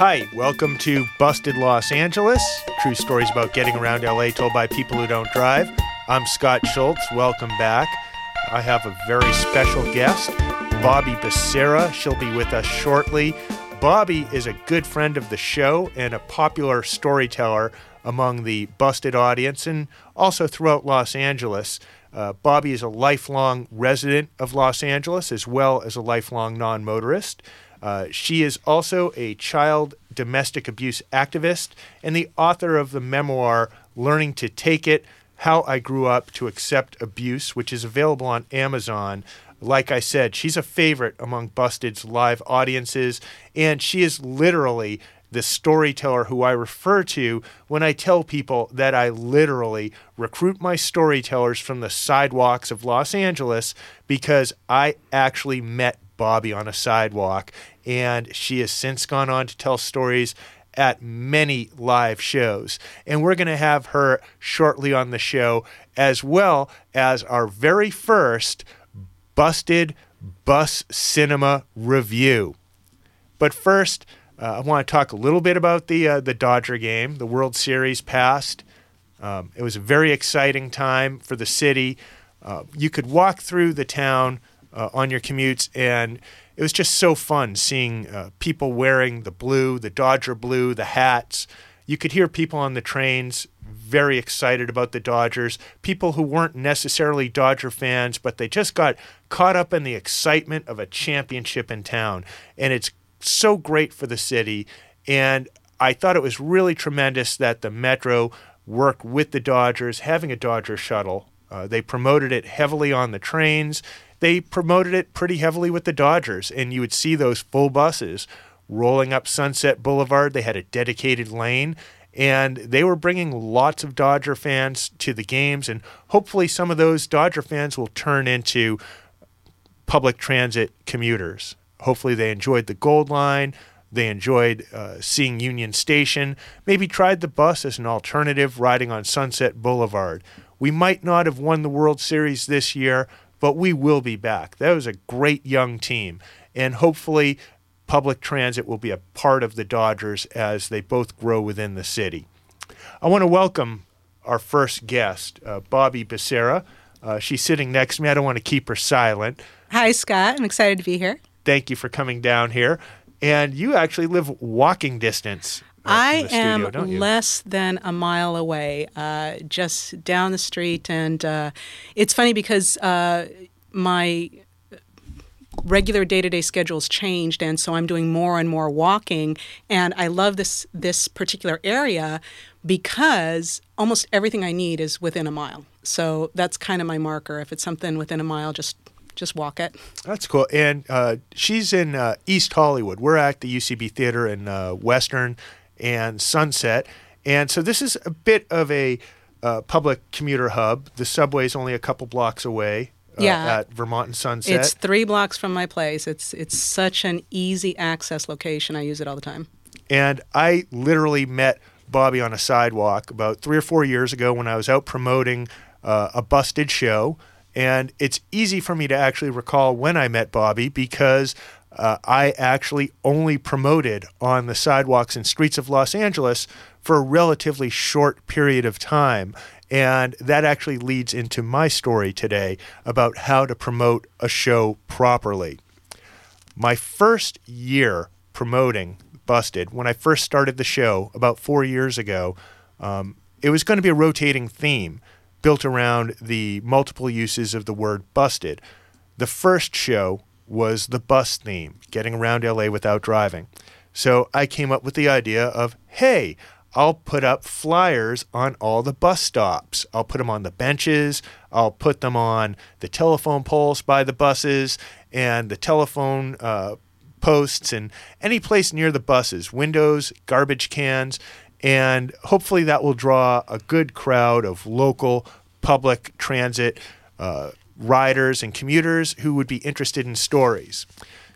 Hi, welcome to Busted Los Angeles. True stories about getting around LA told by people who don't drive. I'm Scott Schultz. Welcome back. I have a very special guest, Bobby Becerra. She'll be with us shortly. Bobby is a good friend of the show and a popular storyteller among the Busted audience and also throughout Los Angeles. Uh, Bobby is a lifelong resident of Los Angeles as well as a lifelong non motorist. Uh, she is also a child domestic abuse activist and the author of the memoir Learning to Take It How I Grew Up to Accept Abuse, which is available on Amazon. Like I said, she's a favorite among Busted's live audiences, and she is literally the storyteller who I refer to when I tell people that I literally recruit my storytellers from the sidewalks of Los Angeles because I actually met Bobby on a sidewalk, and she has since gone on to tell stories at many live shows. And we're going to have her shortly on the show, as well as our very first Busted Bus Cinema review. But first, uh, I want to talk a little bit about the uh, the Dodger game. The World Series passed. Um, it was a very exciting time for the city. Uh, you could walk through the town uh, on your commutes, and it was just so fun seeing uh, people wearing the blue, the Dodger blue, the hats. You could hear people on the trains very excited about the Dodgers. People who weren't necessarily Dodger fans, but they just got caught up in the excitement of a championship in town. And it's so great for the city. And I thought it was really tremendous that the Metro worked with the Dodgers, having a Dodger shuttle. Uh, they promoted it heavily on the trains they promoted it pretty heavily with the Dodgers, and you would see those full buses rolling up Sunset Boulevard. They had a dedicated lane, and they were bringing lots of Dodger fans to the games, and hopefully some of those Dodger fans will turn into public transit commuters. Hopefully they enjoyed the Gold Line. They enjoyed uh, seeing Union Station, maybe tried the bus as an alternative riding on Sunset Boulevard. We might not have won the World Series this year, but we will be back. That was a great young team, and hopefully, public transit will be a part of the Dodgers as they both grow within the city. I want to welcome our first guest, uh, Bobby Becerra. Uh, she's sitting next to me. I don't want to keep her silent. Hi, Scott. I'm excited to be here. Thank you for coming down here. And you actually live walking distance I am less than a mile away, uh, just down the street, and uh, it's funny because uh, my regular day-to-day schedules changed and so I'm doing more and more walking and I love this this particular area because almost everything I need is within a mile. So that's kind of my marker. If it's something within a mile, just just walk it. That's cool. And uh, she's in uh, East Hollywood. We're at the UCB Theater in uh, Western and Sunset. And so this is a bit of a uh, public commuter hub. The subway is only a couple blocks away. Uh, yeah. at Vermont and Sunset. It's three blocks from my place. It's it's such an easy access location. I use it all the time. And I literally met Bobby on a sidewalk about three or four years ago when I was out promoting uh, a busted show. And it's easy for me to actually recall when I met Bobby because uh, I actually only promoted on the sidewalks and streets of Los Angeles for a relatively short period of time. And that actually leads into my story today about how to promote a show properly. My first year promoting Busted, when I first started the show about four years ago, um, it was going to be a rotating theme built around the multiple uses of the word busted. The first show was the bus theme, getting around LA without driving. So I came up with the idea of hey, I'll put up flyers on all the bus stops. I'll put them on the benches, I'll put them on the telephone poles by the buses and the telephone uh, posts and any place near the buses, windows, garbage cans, and hopefully that will draw a good crowd of local public transit uh, riders and commuters who would be interested in stories.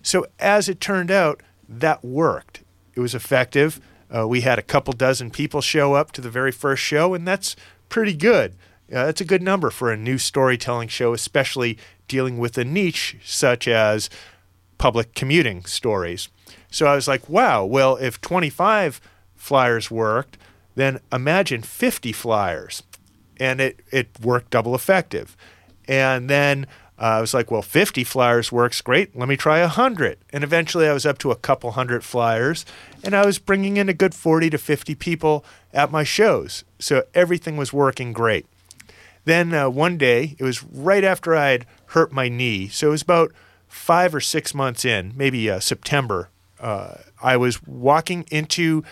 So, as it turned out, that worked. It was effective. Uh, we had a couple dozen people show up to the very first show, and that's pretty good. Uh, that's a good number for a new storytelling show, especially dealing with a niche such as public commuting stories. So I was like, wow, well, if 25 flyers worked, then imagine 50 flyers. And it, it worked double effective. And then uh, I was like, well, 50 flyers works great. Let me try 100. And eventually I was up to a couple hundred flyers, and I was bringing in a good 40 to 50 people at my shows. So everything was working great. Then uh, one day, it was right after I had hurt my knee. So it was about five or six months in, maybe uh, September. Uh, I was walking into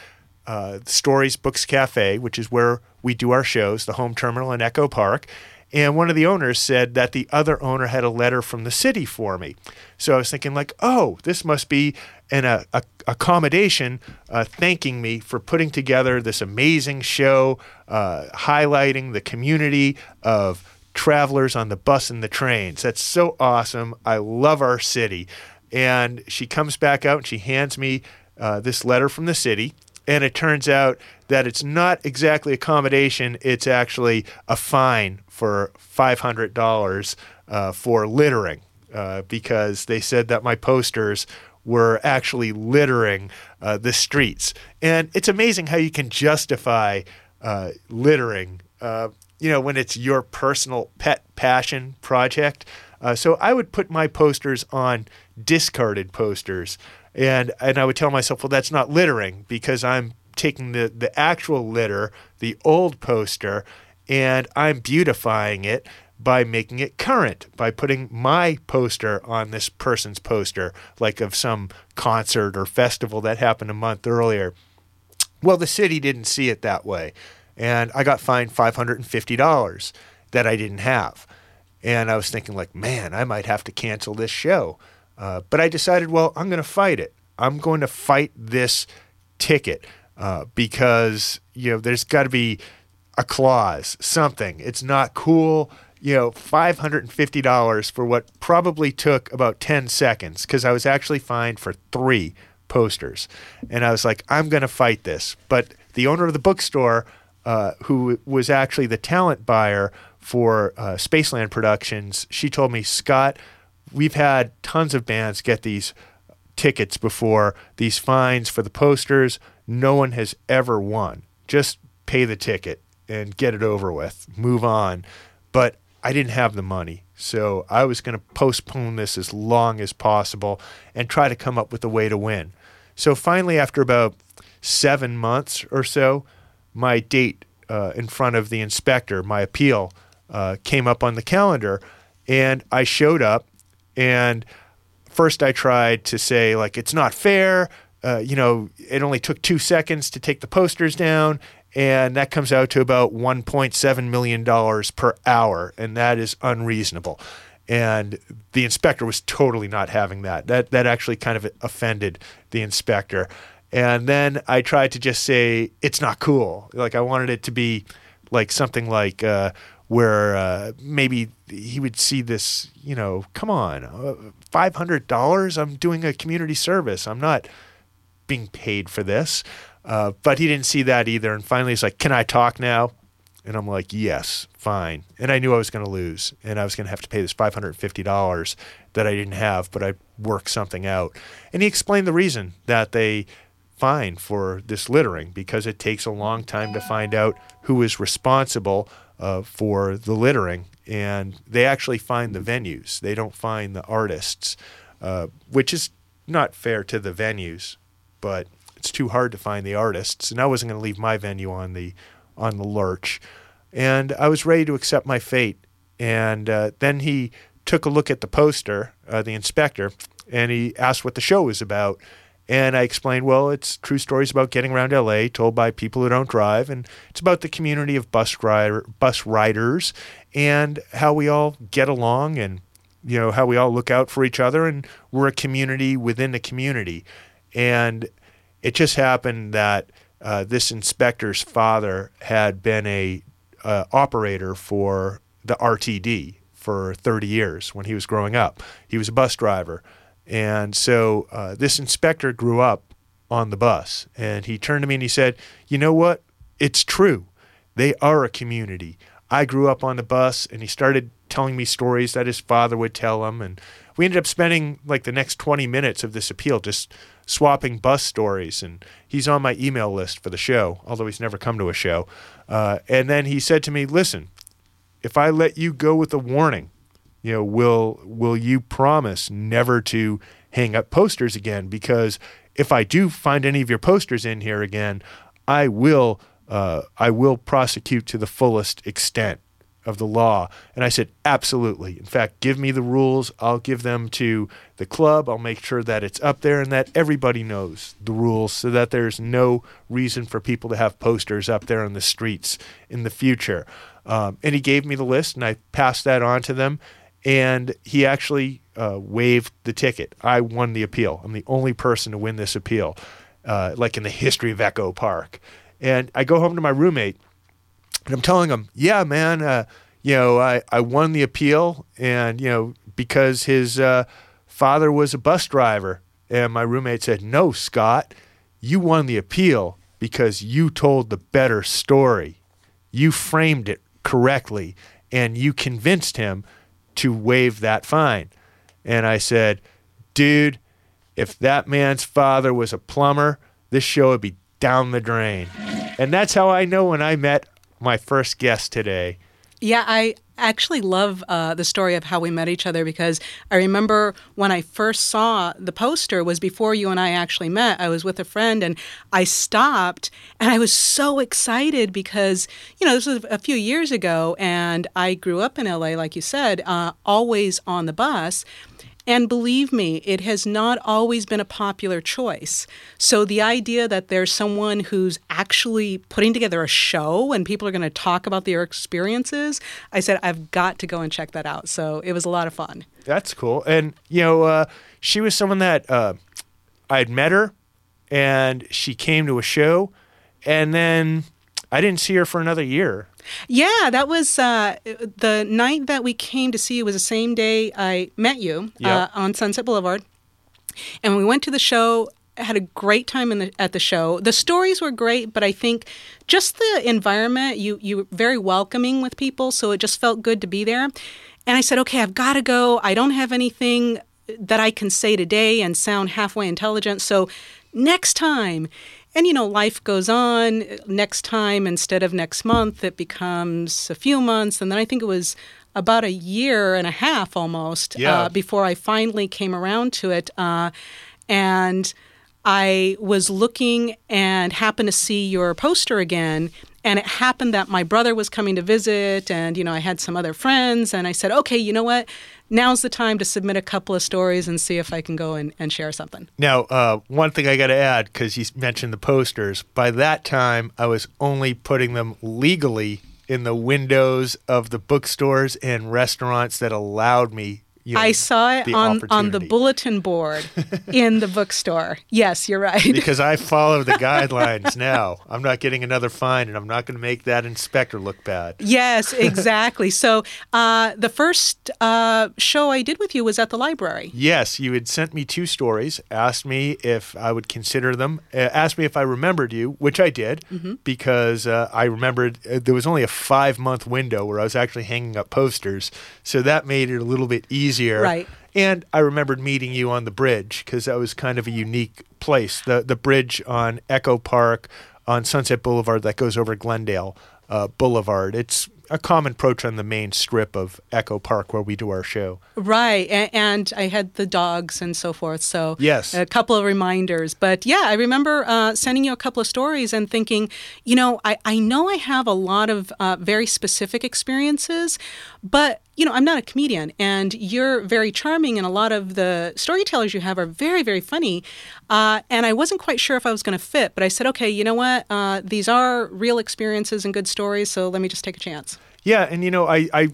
uh, Stories Books Cafe, which is where we do our shows, the home terminal in Echo Park. And one of the owners said that the other owner had a letter from the city for me. So I was thinking, like, oh, this must be an uh, a, accommodation uh, thanking me for putting together this amazing show, uh, highlighting the community of travelers on the bus and the trains. That's so awesome. I love our city. And she comes back out and she hands me uh, this letter from the city and it turns out that it's not exactly accommodation, it's actually a fine for $500 uh, for littering uh, because they said that my posters were actually littering uh, the streets. And it's amazing how you can justify uh, littering, uh, you know, when it's your personal pet passion project. Uh, so I would put my posters on discarded posters and and I would tell myself, well, that's not littering because I'm taking the the actual litter, the old poster, and I'm beautifying it by making it current by putting my poster on this person's poster, like of some concert or festival that happened a month earlier. Well, the city didn't see it that way, and I got fined five hundred and fifty dollars that I didn't have. And I was thinking, like, man, I might have to cancel this show. Uh, but I decided, well, I'm going to fight it. I'm going to fight this ticket uh, because you know there's got to be a clause, something. It's not cool. You know, five hundred and fifty dollars for what probably took about ten seconds because I was actually fined for three posters, and I was like, I'm going to fight this. But the owner of the bookstore, uh, who was actually the talent buyer for uh, Spaceland Productions, she told me, Scott we've had tons of bands get these tickets before, these fines for the posters. No one has ever won. Just pay the ticket and get it over with, move on. But I didn't have the money. So I was going to postpone this as long as possible and try to come up with a way to win. So finally, after about seven months or so, my date uh, in front of the inspector, my appeal, uh, came up on the calendar. And I showed up and first I tried to say, like, it's not fair. Uh, you know, it only took two seconds to take the posters down. And that comes out to about $1.7 million per hour. And that is unreasonable. And the inspector was totally not having that. That, that actually kind of offended the inspector. And then I tried to just say, it's not cool. Like, I wanted it to be like something like, uh, where uh, maybe he would see this, you know, come on, uh, $500? I'm doing a community service. I'm not being paid for this. Uh, but he didn't see that either. And finally, he's like, Can I talk now? And I'm like, Yes, fine. And I knew I was going to lose and I was going to have to pay this $550 that I didn't have, but I worked something out. And he explained the reason that they fine for this littering because it takes a long time to find out who is responsible uh, for the littering, and they actually find the venues. They don't find the artists, uh, which is not fair to the venues, but it's too hard to find the artists. And I wasn't going to leave my venue on the on the lurch, and I was ready to accept my fate. And uh, then he took a look at the poster, uh, the inspector, and he asked what the show was about. And I explained, well, it's true stories about getting around LA told by people who don't drive. And it's about the community of bus, rider, bus riders and how we all get along and, you know, how we all look out for each other. And we're a community within a community. And it just happened that uh, this inspector's father had been a uh, operator for the RTD for 30 years when he was growing up. He was a bus driver. And so uh, this inspector grew up on the bus and he turned to me and he said, You know what? It's true. They are a community. I grew up on the bus and he started telling me stories that his father would tell him. And we ended up spending like the next 20 minutes of this appeal just swapping bus stories, and he's on my email list for the show, although he's never come to a show. Uh, and then he said to me, "Listen, if I let you go with a warning, you know, will will you promise never to hang up posters again? Because if I do find any of your posters in here again, I will uh, I will prosecute to the fullest extent of the law. And I said, absolutely. In fact, give me the rules. I'll give them to the club. I'll make sure that it's up there and that everybody knows the rules so that there's no reason for people to have posters up there on the streets in the future. Um, and he gave me the list and I passed that on to them. And he actually uh, waived the ticket. I won the appeal. I'm the only person to win this appeal, uh, like in the history of Echo Park. And I go home to my roommate and I'm telling him, yeah, man, uh, you know, I, I won the appeal and, you know, because his uh, father was a bus driver. And my roommate said, no, Scott, you won the appeal because you told the better story. You framed it correctly and you convinced him to waive that fine. And I said, dude, if that man's father was a plumber, this show would be down the drain. And that's how I know when I met my first guest today. Yeah, I actually love uh, the story of how we met each other because I remember when I first saw the poster was before you and I actually met. I was with a friend and I stopped and I was so excited because you know this was a few years ago and I grew up in LA, like you said, uh, always on the bus. And believe me, it has not always been a popular choice. So the idea that there's someone who's actually putting together a show and people are going to talk about their experiences, I said, I've got to go and check that out. So it was a lot of fun. That's cool. And, you know, uh, she was someone that uh, I had met her and she came to a show and then I didn't see her for another year. Yeah, that was uh, the night that we came to see you was the same day I met you yep. uh, on Sunset Boulevard. And we went to the show, had a great time in the, at the show. The stories were great, but I think just the environment, you you were very welcoming with people, so it just felt good to be there. And I said, "Okay, I've got to go. I don't have anything that I can say today and sound halfway intelligent. So next time." And you know, life goes on. Next time, instead of next month, it becomes a few months. And then I think it was about a year and a half almost yeah. uh, before I finally came around to it. Uh, and I was looking and happened to see your poster again. And it happened that my brother was coming to visit, and you know, I had some other friends, and I said, okay, you know what? Now's the time to submit a couple of stories and see if I can go and, and share something. Now, uh, one thing I got to add, because you mentioned the posters, by that time I was only putting them legally in the windows of the bookstores and restaurants that allowed me you know, I saw it on on the bulletin board in the bookstore. Yes, you're right. because I follow the guidelines now. I'm not getting another fine, and I'm not going to make that inspector look bad. Yes, exactly. so uh, the first uh, show I did with you was at the library. Yes, you had sent me two stories, asked me if I would consider them, uh, asked me if I remembered you, which I did, mm-hmm. because uh, I remembered uh, there was only a five month window where I was actually hanging up posters, so that made it a little bit easier easier. Right. And I remembered meeting you on the bridge because that was kind of a unique place. The the bridge on Echo Park on Sunset Boulevard that goes over Glendale uh, Boulevard. It's a common approach on the main strip of Echo Park where we do our show. Right, and, and I had the dogs and so forth. So yes, a couple of reminders. But yeah, I remember uh, sending you a couple of stories and thinking, you know, I, I know I have a lot of uh, very specific experiences, but you know, I'm not a comedian, and you're very charming, and a lot of the storytellers you have are very, very funny. Uh, and I wasn't quite sure if I was going to fit, but I said, okay, you know what? Uh, these are real experiences and good stories, so let me just take a chance. Yeah, and you know, I, I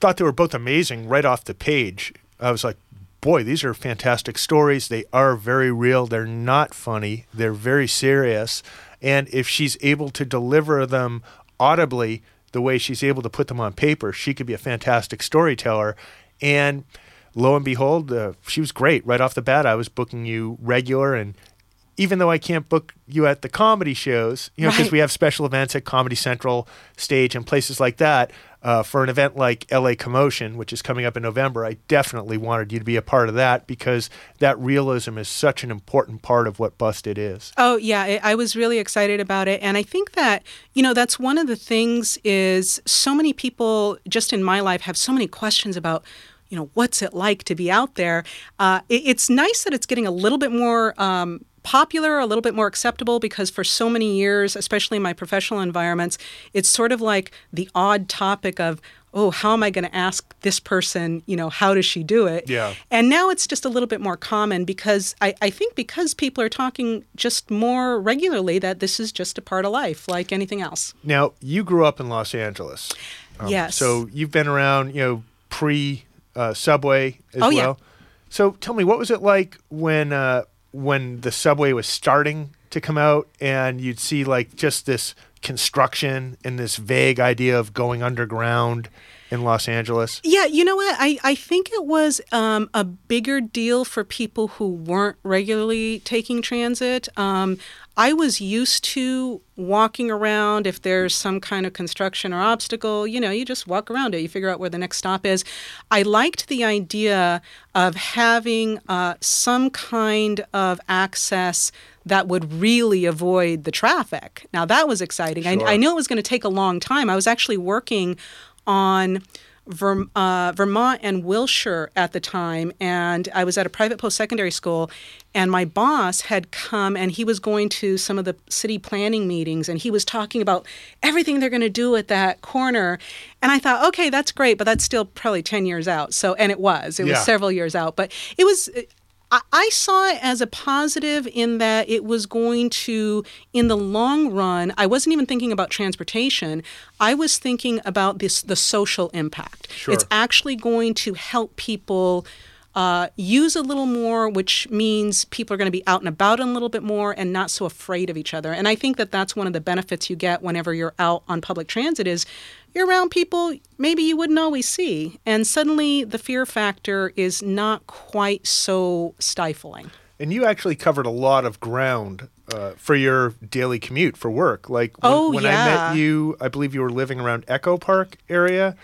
thought they were both amazing right off the page. I was like, boy, these are fantastic stories. They are very real. They're not funny. They're very serious. And if she's able to deliver them audibly the way she's able to put them on paper, she could be a fantastic storyteller. And lo and behold, uh, she was great right off the bat. I was booking you regular, and even though I can't book you at the comedy shows, you know, because right. we have special events at Comedy Central stage and places like that, uh, for an event like LA Commotion, which is coming up in November, I definitely wanted you to be a part of that because that realism is such an important part of what Busted is. Oh yeah, I was really excited about it, and I think that you know that's one of the things is so many people just in my life have so many questions about you know what's it like to be out there. Uh, it, it's nice that it's getting a little bit more. Um, popular, a little bit more acceptable because for so many years, especially in my professional environments, it's sort of like the odd topic of, oh, how am I going to ask this person, you know, how does she do it? Yeah. And now it's just a little bit more common because I, I think because people are talking just more regularly that this is just a part of life like anything else. Now, you grew up in Los Angeles. Um, yes. So you've been around, you know, pre uh, subway as oh, well. Yeah. So tell me, what was it like when uh, when the subway was starting to come out and you'd see like just this construction and this vague idea of going underground in Los Angeles? Yeah, you know what? I, I think it was um, a bigger deal for people who weren't regularly taking transit. Um, I was used to walking around. If there's some kind of construction or obstacle, you know, you just walk around it. You figure out where the next stop is. I liked the idea of having uh, some kind of access that would really avoid the traffic. Now, that was exciting. Sure. I, I knew it was going to take a long time. I was actually working on Ver, uh, Vermont and Wilshire at the time, and I was at a private post secondary school, and my boss had come and he was going to some of the city planning meetings, and he was talking about everything they're going to do at that corner, and I thought, okay, that's great, but that's still probably ten years out. So, and it was, it was several years out, but it was. I- saw it as a positive in that it was going to, in the long run, I wasn't even thinking about transportation. I was thinking about this the social impact. Sure. It's actually going to help people uh, use a little more, which means people are going to be out and about a little bit more and not so afraid of each other. And I think that that's one of the benefits you get whenever you're out on public transit is you're around people maybe you wouldn't always see, and suddenly the fear factor is not quite so stifling. And you actually covered a lot of ground uh, for your daily commute for work. Like when, Oh, when I met you, I believe you were living around Echo Park area,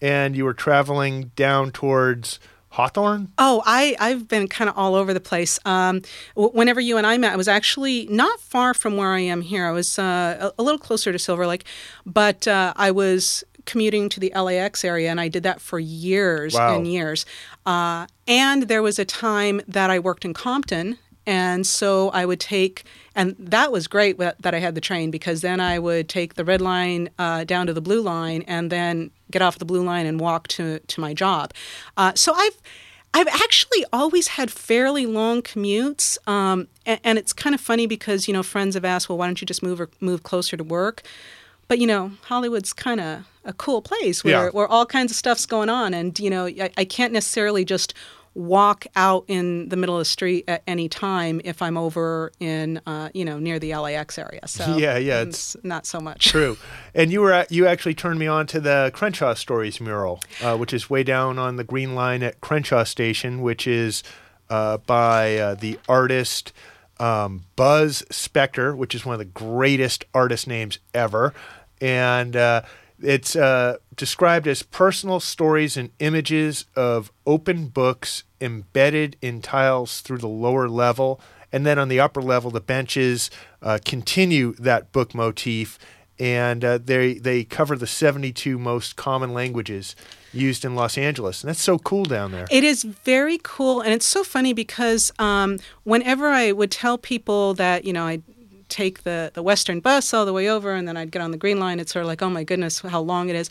and you were traveling down towards Hawthorne. Oh, I, I've been kind of all over the place. Um, w- whenever you and I met, I was actually not far from where I am here. I was uh, a, a little closer to Silver Lake, but uh, I was commuting to the LAX area, and I did that for years Wow. and years. Uh, and there was a time that I worked in Compton. And so I would take, and that was great that I had the train because then I would take the red line uh, down to the blue line and then get off the blue line and walk to, to my job. Uh, so I've, I've actually always had fairly long commutes, um, and, and it's kind of funny because you know friends have asked, well, why don't you just move or move closer to work? But you know, Hollywood's kind of a cool place where, Yeah. where all kinds of stuff's going on, and you know, I, I can't necessarily just walk out in the middle of the street at any time if I'm over in uh, you know near the LAX area. So Yeah, yeah, it's not so much. True. And you were at, you actually turned me on to the Crenshaw Stories mural, uh, which is way down on the Green Line at Crenshaw Station, which is uh, by uh, the artist um, Buzz Spector, which is one of the greatest artist names ever, and uh, it's uh, described as personal stories and images of open books embedded in tiles through the lower level. And then on the upper level, the benches uh, continue that book motif, and uh, they they cover the 72 most common languages used in Los Angeles, and that's so cool down there. It is very cool, and it's so funny because um, whenever I would tell people that you know I take the the Western bus all the way over, and then I'd get on the Green Line, it's sort of like, oh my goodness, how long it is.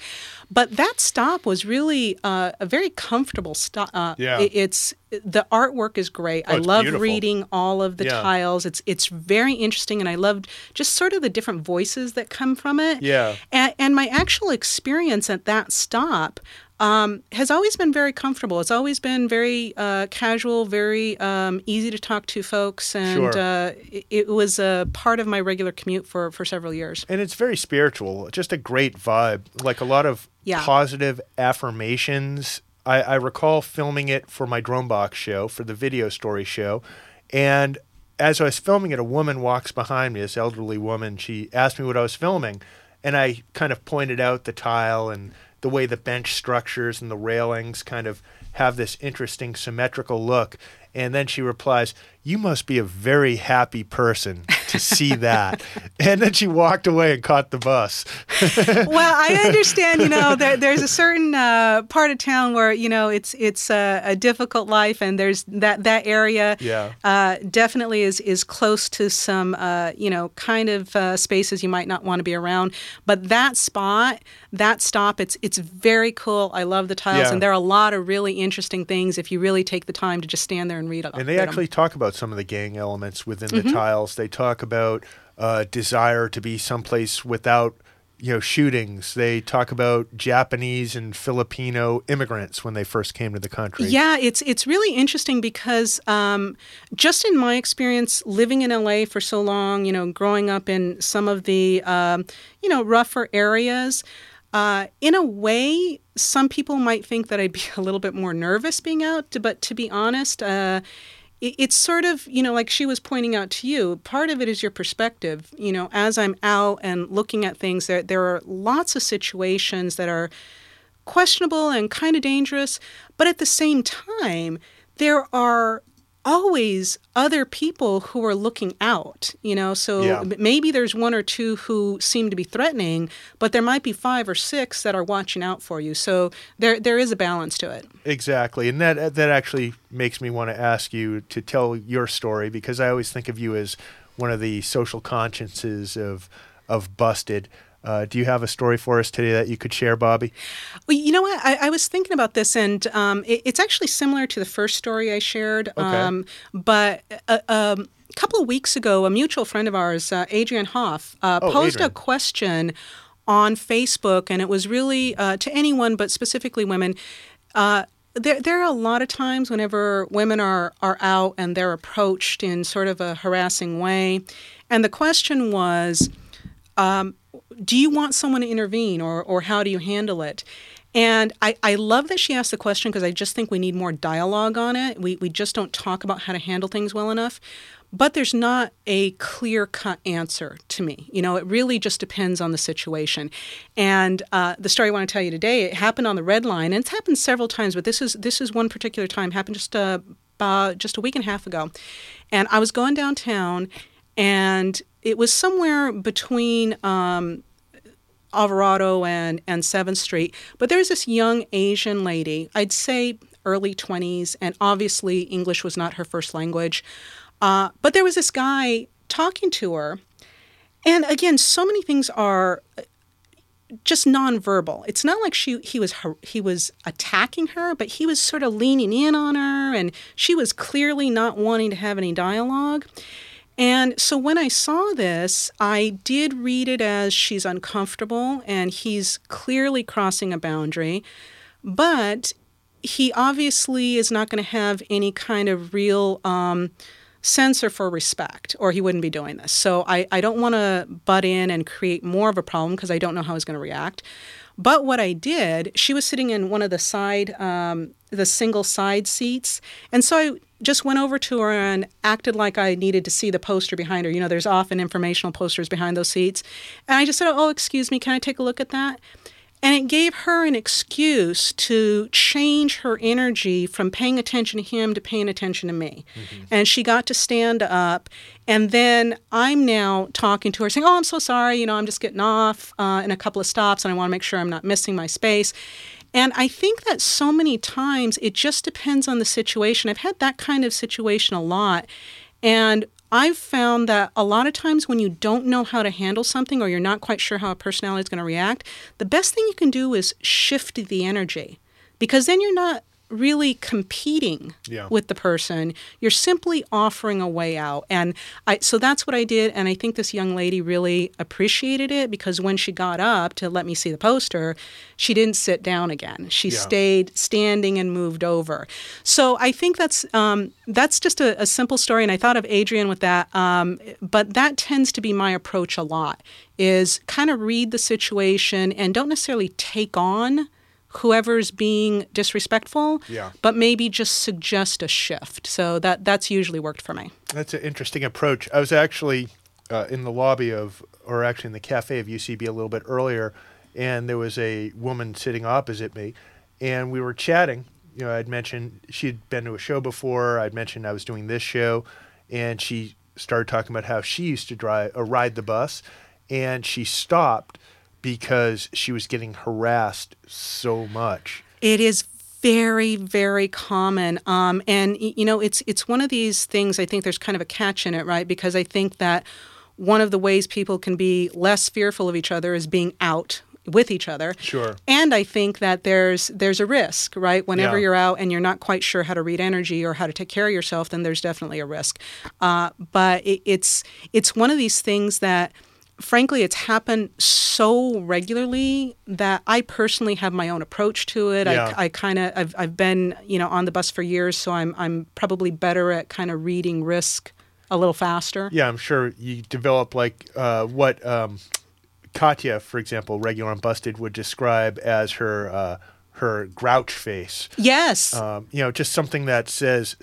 But that stop was really uh, a very comfortable stop. Uh, Yeah. it- it's the artwork is great. Oh, I love beautiful. reading all of the Yeah. tiles. It's it's very interesting, and I loved just sort of the different voices that come from it. Yeah. And, and my actual experience at that stop um, has always been very comfortable. It's always been very uh, casual, very um, easy to talk to folks, and Sure. uh, it, it was a part of my regular commute for, for several years. And it's very spiritual, just a great vibe, like a lot of Yeah. positive affirmations. I, I recall filming it for my Dromebox show, for the video story show. And as I was filming it, a woman walks behind me, this elderly woman. She asked me what I was filming. And I kind of pointed out the tile and the way the bench structures and the railings kind of have this interesting symmetrical look. And then she replies, You must be a very happy person to see that. and then she walked away and caught the bus. well, I understand, you know, there, there's a certain uh, part of town where, you know, it's it's a, a difficult life and there's that, that area yeah. uh, definitely is, is close to some, uh, you know, kind of uh, spaces you might not want to be around. But that spot, that stop, it's, it's very cool. I love the tiles. Yeah. And there are a lot of really interesting things if you really take the time to just stand there and read. And they actually talk about some of the gang elements within the mm-hmm. tiles. They talk about uh, desire to be someplace without you know shootings they talk about japanese and filipino immigrants when they first came to the country yeah it's it's really interesting because um, just in my experience living in la for so long you know growing up in some of the um, you know rougher areas uh, in a way, some people might think that I'd be a little bit more nervous being out, but to be honest, uh, it's sort of, you know, like she was pointing out to you, part of it is your perspective. You know, as I'm out and looking at things, there, there are lots of situations that are questionable and kind of dangerous, but at the same time, there are always other people who are looking out, you know. So yeah. maybe there's one or two who seem to be threatening, but there might be five or six that are watching out for you. So there there is a balance to it. Exactly. And that that actually makes me want to ask you to tell your story because I always think of you as one of the social consciences of of Busted. Uh, do you have a story for us today that you could share, Bobby? Well, you know what? I, I was thinking about this, and um, it, it's actually similar to the first story I shared. Okay. Um, but uh, um, a couple of weeks ago, a mutual friend of ours, uh, Adrian Hoff, uh, oh, posed Adrian. a question on Facebook, and it was really uh, to anyone, but specifically women. Uh, there, there are a lot of times whenever women are, are out and they're approached in sort of a harassing way. And the question was, um, do you want someone to intervene or, or how do you handle it? And I, I love that she asked the question because I just think we need more dialogue on it. We, we just don't talk about how to handle things well enough. But there's not a clear cut answer to me. You know, it really just depends on the situation. And uh, the story I want to tell you today, it happened on the red line, and it's happened several times, but this is this is one particular time. Happened just uh, about just a week and a half ago, and I was going downtown, and it was somewhere between um, Alvarado and, and 7th Street. But there was this young Asian lady, I'd say early 20s, and obviously English was not her first language. Uh, but there was this guy talking to her. And again, so many things are just nonverbal. It's not like she he was he was attacking her, but he was sort of leaning in on her, and she was clearly not wanting to have any dialogue. And so when I saw this, I did read it as she's uncomfortable and he's clearly crossing a boundary, but he obviously is not going to have any kind of real um, censor for respect, or he wouldn't be doing this. So I, I don't want to butt in and create more of a problem because I don't know how he's going to react. But what I did, she was sitting in one of the side, um, the single side seats, and so I just went over to her and acted like I needed to see the poster behind her. You know, there's often informational posters behind those seats, and I just said, "Oh, excuse me, can I take a look at that?" And it gave her an excuse to change her energy from paying attention to him to paying attention to me. Mm-hmm. And she got to stand up. And then I'm now talking to her saying, Oh, I'm so sorry. You know, I'm just getting off uh, in a couple of stops and I want to make sure I'm not missing my space. And I think that so many times it just depends on the situation. I've had that kind of situation a lot. And I've found that a lot of times when you don't know how to handle something or you're not quite sure how a personality is going to react, the best thing you can do is shift the energy because then you're not really competing yeah. with the person. You're simply offering a way out. And I so that's what I did and I think this young lady really appreciated it because when she got up to let me see the poster, she didn't sit down again. She yeah. stayed standing and moved over. So I think that's um, that's just a, a, simple story and I thought of Adrian with that. Um, but that tends to be my approach a lot is kind of read the situation and don't necessarily take on whoever's being disrespectful, yeah. but maybe just suggest a shift. So that that's usually worked for me. That's an interesting approach. I was actually uh, in the lobby of, or actually in the cafe of UCB a little bit earlier, and there was a woman sitting opposite me, and we were chatting. You know, I'd mentioned she'd been to a show before. I'd mentioned I was doing this show, and she started talking about how she used to drive or ride the bus, and she stopped because she was getting harassed so much. It is very very common um, and you know it's it's one of these things i think there's kind of a catch in it right because i think that one of the ways people can be less fearful of each other is being out with each other. Sure. And I think that there's there's a risk, right? Whenever Yeah. you're out and you're not quite sure how to read energy or how to take care of yourself, then there's definitely a risk. Uh, but it, it's it's one of these things that. Frankly, it's happened so regularly that I personally have my own approach to it. Yeah. I, I kind of I've, I've been you know on the bus for years, so I'm I'm probably better at kind of reading risk a little faster. Yeah, I'm sure you develop like uh, what um, Katya, for example, regular on Busted would describe as her uh, her grouch face. Yes. Um, you know, just something that says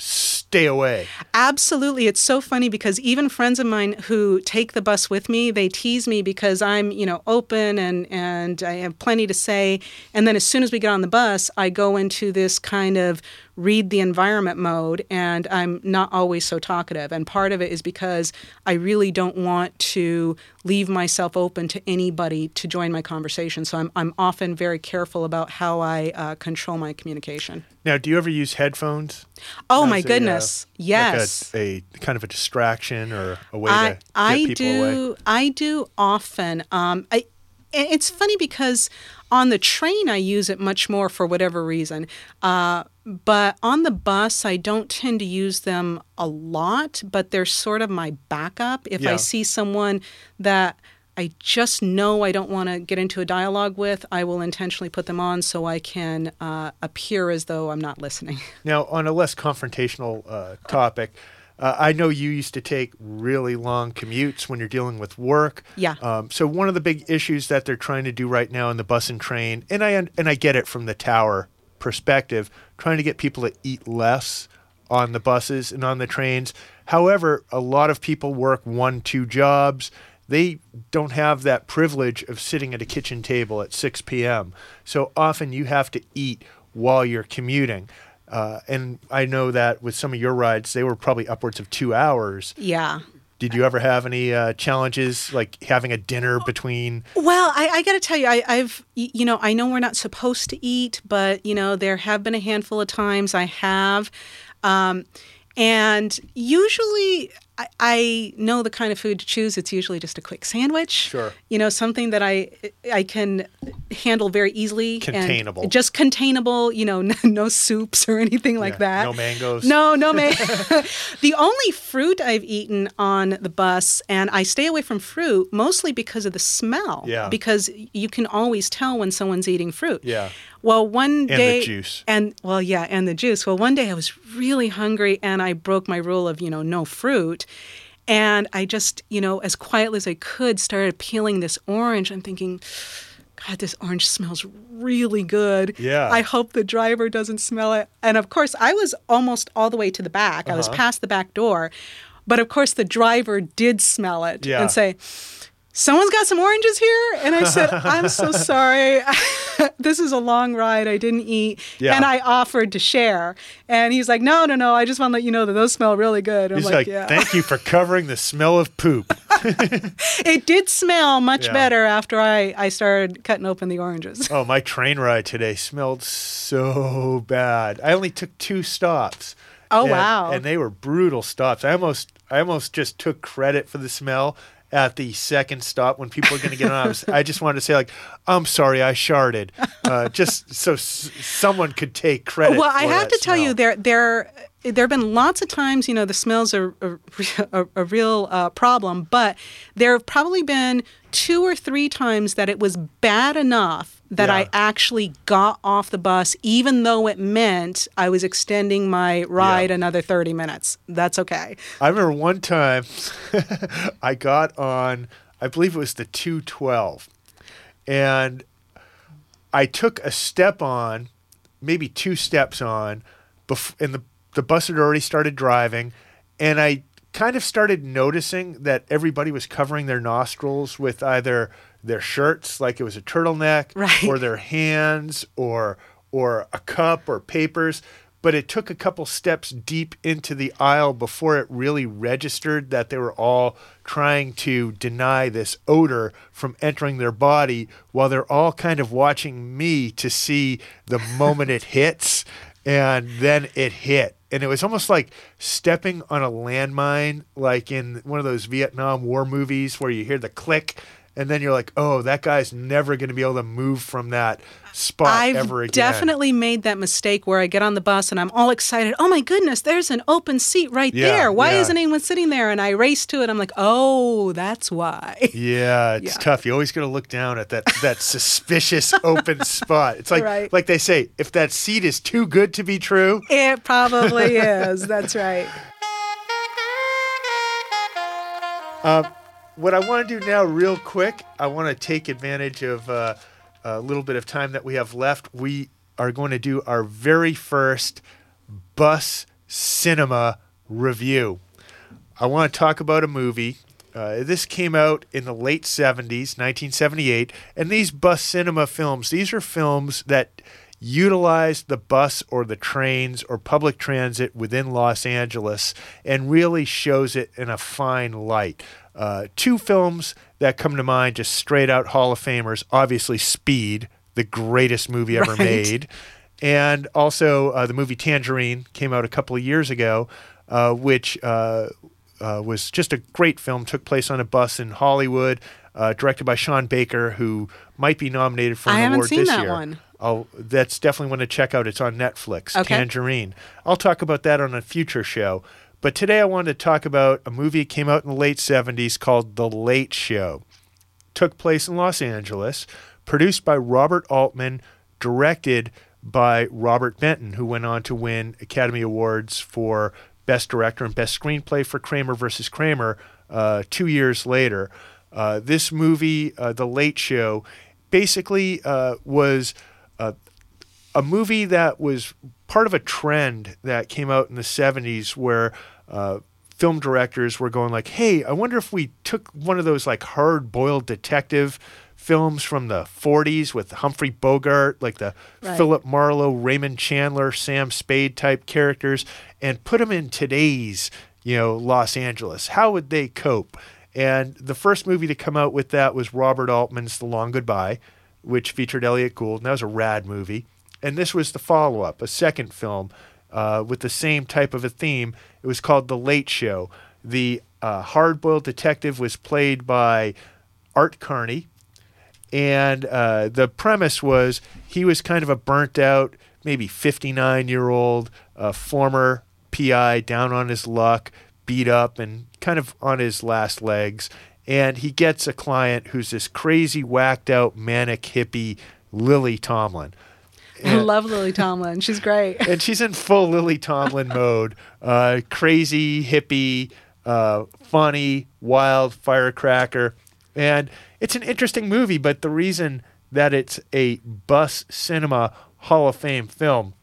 "stay away." Absolutely. It's so funny because even friends of mine who take the bus with me, they tease me because I'm, you know, open and, and I have plenty to say. And then as soon as we get on the bus, I go into this kind of read the environment mode and I'm not always so talkative. And part of it is because I really don't want to leave myself open to anybody to join my conversation. So I'm, I'm often very careful about how I uh, control my communication. Now, do you ever use headphones? Oh my a, uh, goodness. like yes. a, a kind of a distraction or a way I to get I people do away. I do often. Um, I it's funny because on the train I use it much more for whatever reason. Uh, but on the bus I don't tend to use them a lot. But they're sort of my backup. If Yeah. I see someone that I just know I don't want to get into a dialogue with, I will intentionally put them on so I can uh, appear as though I'm not listening. Now, on a less confrontational uh, topic, uh, I know you used to take really long commutes when you're dealing with work. Yeah. Um, so one of the big issues that they're trying to do right now in the bus and train, and I and I get it from the tower perspective, trying to get people to eat less on the buses and on the trains. However, a lot of people work one, two jobs. They don't have that privilege of sitting at a kitchen table at 6 p.m. So often you have to eat while you're commuting. Uh, and I know that with some of your rides, they were probably upwards of two hours. yeah. Did you ever have any uh, challenges like having a dinner between? Well, I, I got to tell you, I, I've, you know, I know we're not supposed to eat, but, you know, there have been a handful of times I have. Um, and usually I, I know the kind of food to choose. It's usually just a quick sandwich. Sure. You know, something that I I can handle very easily. and Containable. just containable, you know, no, no soups or anything like Yeah, that. no mangoes? No, no man. the only fruit I've eaten on the bus, and I stay away from fruit mostly because of the smell. Yeah. Because you can always tell when someone's eating fruit. Yeah. Well, one the day. juice. And, well, yeah, and the juice. Well, one day I was really hungry and I broke my rule of, you know, no fruit. And I just, you know, as quietly as I could, started peeling this orange. I'm thinking, God, this orange smells really good. Yeah. I hope the driver doesn't smell it. And of course, I was almost all the way to the back. I was Uh-huh. past the back door. But of course, the driver did smell it Yeah. and say, Someone's got some oranges here? And I said, I'm so sorry. this is a long ride. I didn't eat. Yeah. And I offered to share. And he's like, No, no, no. I just want to let you know that those smell really good. I'm He's like, like, Yeah. thank you for covering the smell of poop. it did smell much Yeah. better after I, I started cutting open the oranges. Oh, my train ride today smelled so bad. I only took two stops. Oh, And- wow. And they were brutal stops. I almost I almost just took credit for the smell at the second stop when people are going to get on. I, was, I just wanted to say like, I'm sorry, I sharded, uh, just so s- someone could take credit. Well, I have to tell you, there there there have been lots of times, you know, the smells are a, a, a real uh, problem, but there have probably been two or three times that it was bad enough that Yeah. I actually got off the bus, even though it meant I was extending my ride Yeah. another 30 minutes. That's okay. I remember one time I got on, I believe it was the 212, and I took a step on, maybe two steps on, bef- and the, the bus had already started driving, and I kind of started noticing that everybody was covering their nostrils with either their shirts like it was a turtleneck, right. or their hands, or or a cup or papers. But it took a couple steps deep into the aisle before it really registered that they were all trying to deny this odor from entering their body while they're all kind of watching me to see the moment it hits. And then it hit. And it was almost like stepping on a landmine, like in one of those Vietnam War movies where you hear the click and then you're like, oh, that guy's never going to be able to move from that spot I've ever again. definitely made that mistake where I get on the bus and I'm all excited. Oh my goodness, there's an open seat right Yeah, there. Why yeah. isn't anyone sitting there? And I race to it. I'm like, oh, that's why. Yeah, it's Yeah. tough. You always got to look down at that that suspicious open spot. It's like Right. like they say, if that seat is too good to be true, It probably is. That's right. Uh, what I want to do now, real quick, I want to take advantage of uh, a little bit of time that we have left. We are going to do our very first bus cinema review. I want to talk about a movie. Uh, this came out in the late 70s, 1978. And these bus cinema films, these are films that utilize the bus or the trains or public transit within Los Angeles and really shows it in a fine light. Uh, two films that come to mind, just straight out Hall of Famers. Obviously, Speed, the greatest movie ever Right. made and also uh, the movie Tangerine came out a couple of years ago, uh, which uh, uh, was just a great film. Took place on a bus in Hollywood, uh, directed by Sean Baker, who might be nominated for an I haven't award seen this that year. one. I'll, that's definitely one to check out. It's on Netflix. Okay. Tangerine. I'll talk about that on a future show. But today I wanted to talk about a movie that came out in the late 70s called The Late Show took place in Los Angeles, produced by Robert Altman, directed by Robert Benton, who went on to win Academy Awards for Best Director and Best Screenplay for Kramer versus Kramer uh, two years later. Uh, this movie, uh, The Late Show, basically uh, was uh, a movie that was part of a trend that came out in the 70s where uh, film directors were going like hey i wonder if we took one of those like hard-boiled detective films from the 40s with humphrey bogart like the Right. philip marlowe raymond chandler sam spade type characters and put them in today's you know los angeles? How would they cope? And the first movie to come out with that was robert altman's the long goodbye which featured elliott gould and that was a rad movie and this was the follow up, a second film uh, with the same type of a theme. It was called The Late Show. The uh, hard boiled detective was played by Art Carney. And uh, the premise was he was kind of a burnt out, maybe 59 year old uh, former PI down on his luck, beat up, and kind of on his last legs. And he gets a client who's this crazy, whacked out, manic hippie, Lily Tomlin. I love Lily Tomlin. She's great. and she's in full Lily Tomlin mode. Uh, crazy, hippie, uh, funny, wild firecracker. And it's an interesting movie, but the reason that it's a bus cinema Hall of Fame film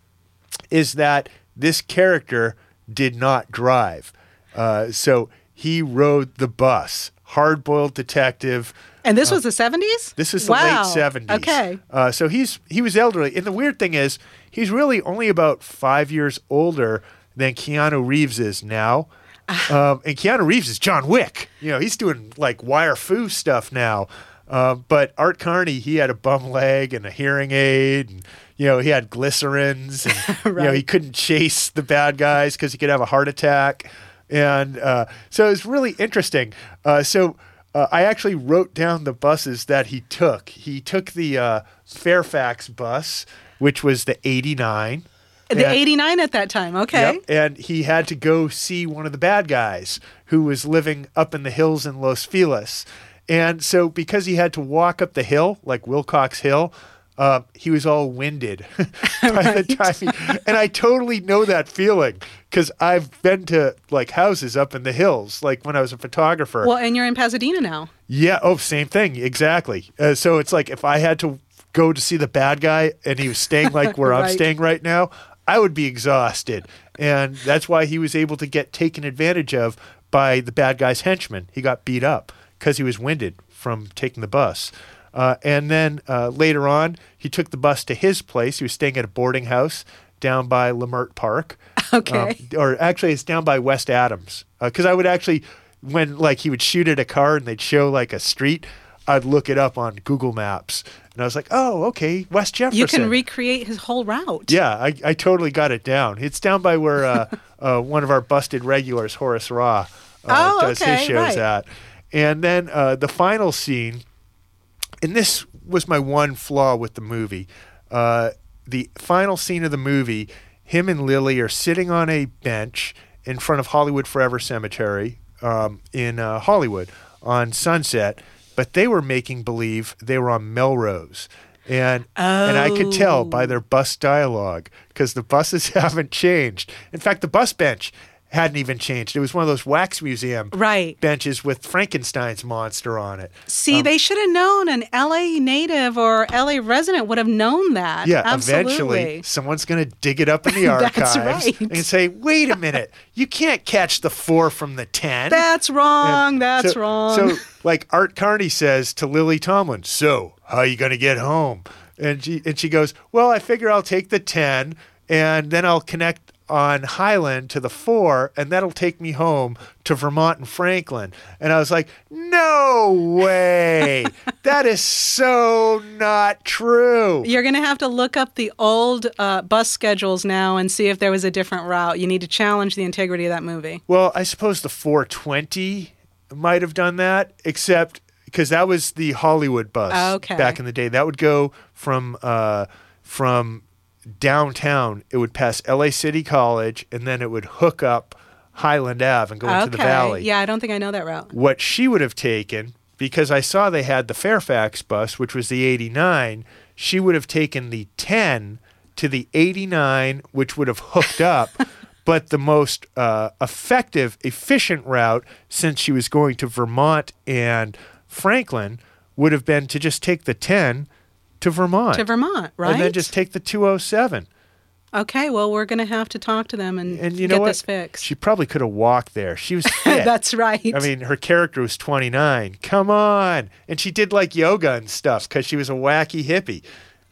is that this character did not drive. Uh, so he rode the bus. Hard boiled detective. And this was the 70s? This is the wow. late seventies. Okay. Uh, so he's he was elderly, and the weird thing is he's really only about five years older than Keanu Reeves is now. Um, and Keanu Reeves is John Wick. You know, he's doing like wire fu stuff now. Uh, but Art Carney, he had a bum leg and a hearing aid, and you know he had glycerins, and you know he couldn't chase the bad guys because he could have a heart attack, and uh, so it was really interesting. Uh, so uh, I actually wrote down the buses that he took. He took the uh, Fairfax bus, which was the '89. The And- 89 at that time. Okay. Yep, and he had to go see one of the bad guys who was living up in the hills in Los Feliz. And so, because he had to walk up the hill, like Wilcox Hill, uh, he was all winded by the time. He, and I totally know that feeling because I've been to like houses up in the hills, like when I was a photographer. Well, and you're in Pasadena now. Yeah. Oh, same thing. Exactly. Uh, so it's like if I had to go to see the bad guy and he was staying like where I'm staying right now, I would be exhausted. And that's why he was able to get taken advantage of by the bad guy's henchman. He got beat up because he was winded from taking the bus. Uh, and then uh, later on, he took the bus to his place. He was staying at a boarding house down by Leimert Park. Okay. Um, or actually, it's down by West Adams. Because I would actually, when like he would shoot at a car and they'd show like a street, I'd look it up on Google Maps. And I was like, oh, okay, West Jefferson. You can recreate his whole route. Yeah, I, I totally got it down. It's down by where uh, uh, one of our busted regulars, Horace Raw, uh, Oh, does okay, his shows right. at. And then uh, the final scene, and this was my one flaw with the movie. Uh, the final scene of the movie, him and Lily are sitting on a bench in front of Hollywood Forever Cemetery um, in uh, Hollywood on Sunset, but they were making believe they were on Melrose. And and I could tell by their bus dialogue because the buses haven't changed. In fact, the bus bench hadn't even changed. It was one of those wax museum Right. benches with Frankenstein's monster on it. See, um, they should have known an LA native or LA resident would have known that. Yeah, Absolutely. eventually someone's going to dig it up in the archives right. and say, "Wait a minute, you can't catch the four from the ten. That's wrong. And That's so, wrong. So, like Art Carney says to Lily Tomlin, "So, how are you going to get home?" And she and she goes, "Well, I figure I'll take the ten, and then I'll connect." On Highland to the four, and that'll take me home to Vermont and Franklin. And I was like, no way. that is so not true. You're going to have to look up the old uh, bus schedules now and see if there was a different route. You need to challenge the integrity of that movie. Well, I suppose the 420 might have done that, except because that was the Hollywood bus Okay. back in the day. That would go from uh, from downtown. It would pass LA City College, and then it would hook up Highland Ave and go into the valley. Yeah, I don't think I know that route. What she would have taken, because I saw they had the Fairfax bus, which was the 89, she would have taken the 10 to the 89, which would have hooked up. but the most uh, effective, efficient route, since she was going to Vermont and Franklin, would have been to just take the 10 to Vermont. To Vermont, right? And then just take the 207. Okay, well, we're going to have to talk to them and, And you get know what? this fixed. She probably could have walked there. She was fit. That's right. I mean, her character was 29. Come on. And she did like yoga and stuff because she was a wacky hippie.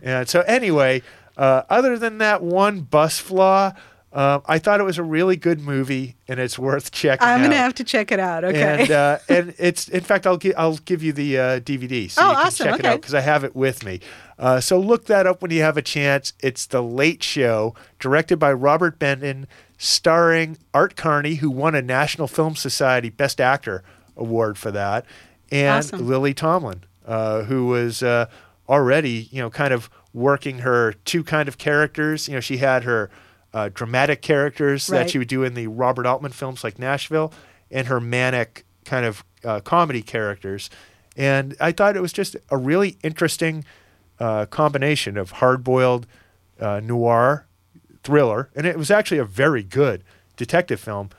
And so, anyway, uh, other than that one bus flaw, uh, I thought it was a really good movie and it's worth checking out. I'm out. going to have to check it out. Okay. And uh, and it's in fact I'll give I'll give you the uh, DVD so Oh, you can awesome. check it out because I have it with me. Uh, so look that up when you have a chance. It's the Late Show, directed by Robert Benton, starring Art Carney, who won a National Film Society Best Actor award for that, and Awesome. Lily Tomlin, uh, who was uh, already you know kind of working her two kind of characters. You know she had her uh, dramatic characters that Right. she would do in the Robert Altman films like Nashville, and her manic kind of uh, comedy characters. And I thought it was just a really interesting uh, combination of hard-boiled uh, noir thriller, and it was actually a very good detective film,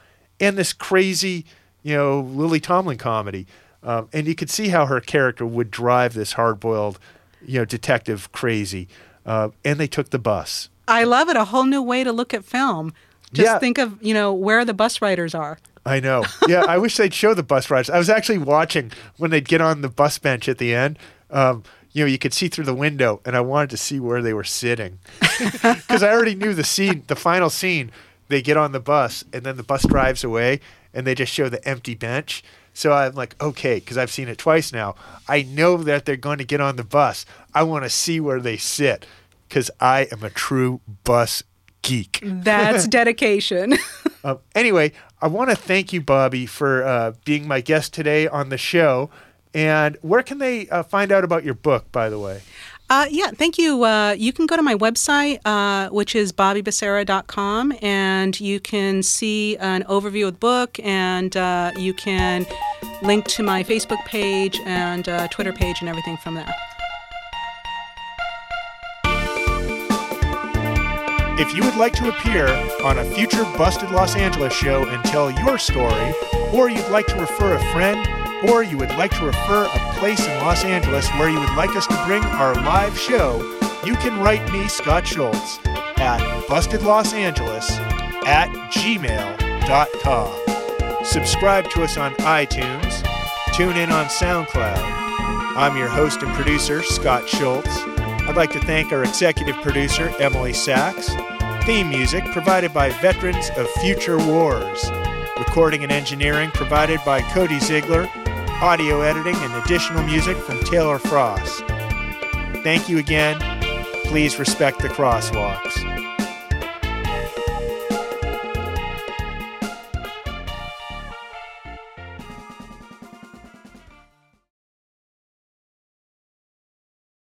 and this crazy, you know, Lily Tomlin comedy. Um, and you could see how her character would drive this hard-boiled, you know, detective crazy. Uh, and they took the bus. I love it. A whole new way to look at film. Just Yeah. think of, you know, where the bus riders are. I know. Yeah, I wish they'd show the bus riders. I was actually watching when they'd get on the bus bench at the end. Um, you know, you could see through the window, and I wanted to see where they were sitting because I already knew the scene, the final scene. They get on the bus, and then the bus drives away, and they just show the empty bench. So I'm like, okay, because I've seen it twice now. I know that they're going to get on the bus. I want to see where they sit because I am a true bus geek. That's dedication. Um, anyway, I want to thank you, Bobby, for uh, being my guest today on the show. And where can they uh, find out about your book, by the way? Uh, yeah, thank you. Uh, you can go to my website, uh, which is bobbybacera.com, and you can see an overview of the book, and uh, you can link to my Facebook page and uh, Twitter page and everything from there. If you would like to appear on a future Busted Los Angeles show and tell your story, or you'd like to refer a friend, or you would like to refer a place in Los Angeles where you would like us to bring our live show, you can write me, Scott Schultz, at bustedlosangeles at gmail.com. Subscribe to us on iTunes, tune in on SoundCloud, I'm your host and producer, Scott Schultz. I'd like to thank our executive producer, Emily Sachs. Theme music provided by Veterans of Future Wars. Recording and engineering provided by Cody Ziegler. Audio editing and additional music from Taylor Frost. Thank you again. Please respect the crosswalks.